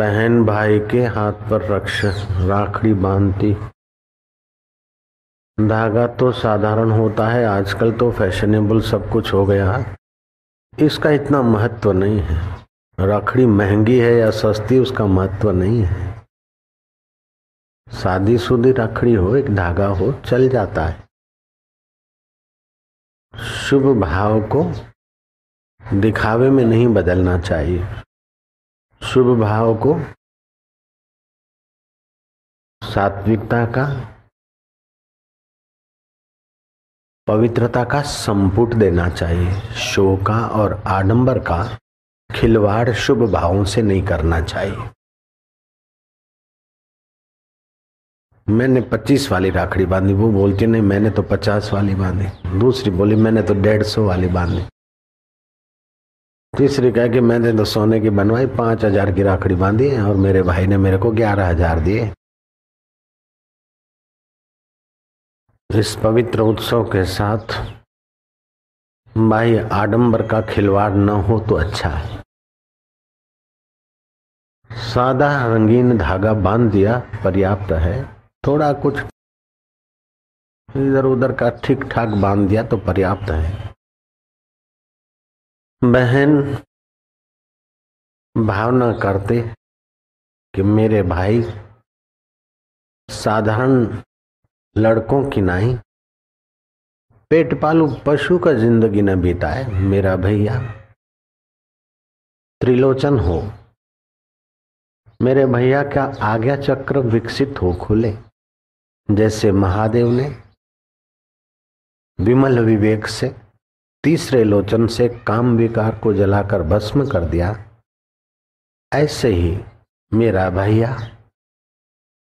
बहन भाई के हाथ पर रक्ष, राखड़ी बांधती। धागा तो साधारण होता है, आजकल तो फैशनेबल सब कुछ हो गया है। इसका इतना महत्व नहीं है। राखड़ी महँगी है या सस्ती, उसका महत्व नहीं है। शादी शुदी राखड़ी हो, एक धागा हो, चल जाता है। शुभ भाव को दिखावे में नहीं बदलना चाहिए। शुभ भाव को, सात्विकता का, पवित्रता का संपुट देना चाहिए। शो का और आडंबर का खिलवाड़ शुभ भावों से नहीं करना चाहिए। मैंने पच्चीस वाली राखड़ी बांधी, वो बोलती नहीं, मैंने तो पचास वाली बांधी। दूसरी बोली, मैंने तो डेढ़ सौ वाली बांधी। तीसरी कह कि मैंने तो सोने की बनवाई, पाँच हज़ार की राखड़ी बांधी है और मेरे भाई ने मेरे को ग्यारह हज़ार दिए। इस पवित्र उत्सव के साथ भाई आडंबर का खिलवाड़ न हो तो अच्छा है। सादा रंगीन धागा बाँध दिया, पर्याप्त है। थोड़ा कुछ इधर उधर का ठीक ठाक बाँध दिया तो पर्याप्त है। बहन, भावना करते कि मेरे भाई साधारण लड़कों की नहीं, पेट पालू पशु का ज़िंदगी न बिताए मेरा भैया। त्रिलोचन हो, मेरे भैया का आज्ञा चक्र विकसित हो खुले, जैसे महादेव ने विमल विवेक से तीसरे लोचन से काम विकार को जलाकर भस्म कर दिया। ऐसे ही मेरा भैया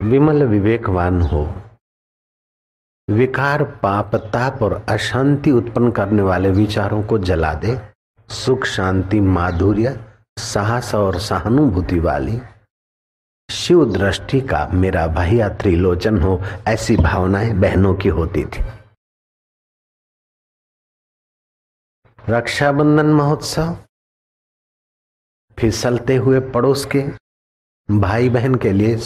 विमल विवेकवान हो। विकार, पाप, ताप और अशांति उत्पन्न करने वाले विचारों को जला दे। सुख, शांति, माधुर्य, साहस और सहानुभूति वाली शिव दृष्टि का मेरा भैया त्रिलोचन हो, ऐसी भावनाएँ बहनों की होती थी। रक्षाबंधन महोत्सव फिसलते हुए पड़ोस के भाई बहन के लिए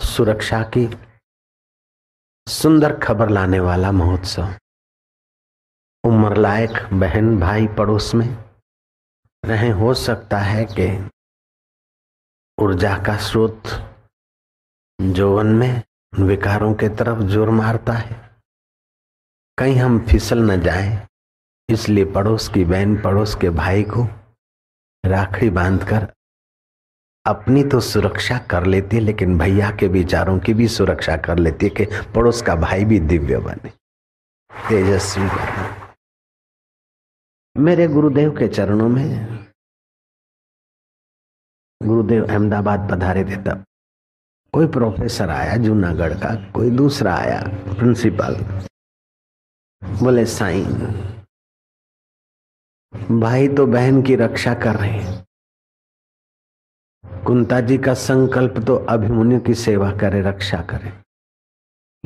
सुरक्षा की सुंदर खबर लाने वाला महोत्सव। उम्र लायक बहन भाई पड़ोस में रहे, हो सकता है कि ऊर्जा का स्रोत जोवन में विकारों के तरफ़ ज़ोर मारता है। कहीं हम फिसल न जाएँ इसलिए पड़ोस की बहन, पड़ोस के भाई को राखड़ी बांधकर अपनी तो सुरक्षा कर लेती है, लेकिन भैया के विचारों की भी सुरक्षा कर लेती है कि पड़ोस का भाई भी दिव्य बने। तेजस्वी बने। मेरे गुरुदेव के चरणों में गुरुदेव अहमदाबाद पधारे थे तब। कोई प्रोफेसर आया जूनागढ़ का, कोई दूसरा आया, प्रिंसिपल, बोले, साईं भाई तो बहन की रक्षा कर रहे हैं। कुंता जी का संकल्प तो अभिमन्यु की सेवा करे, रक्षा करे।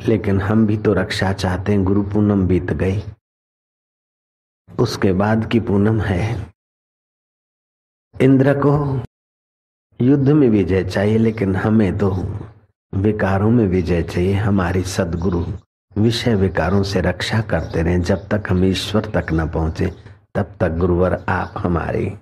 लेकिन हम भी तो रक्षा चाहते हैं, गुरु पूनम बीत गई। उसके बाद की पूनम है। इंद्र को युद्ध में विजय चाहिए, लेकिन हमें तो विकारों में विजय चाहिए। हमारी सदगुरु विषय विकारों से रक्षा करते रहे, जब तक हम ईश्वर तक न पहुँचे। तब तक गुरुवर आप हमारी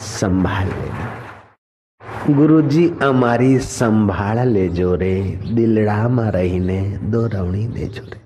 संभाल लेना। गुरु जी हमारी संभाल ले जो रे दिलड़ा में रहीने दो रवणी दे जो रे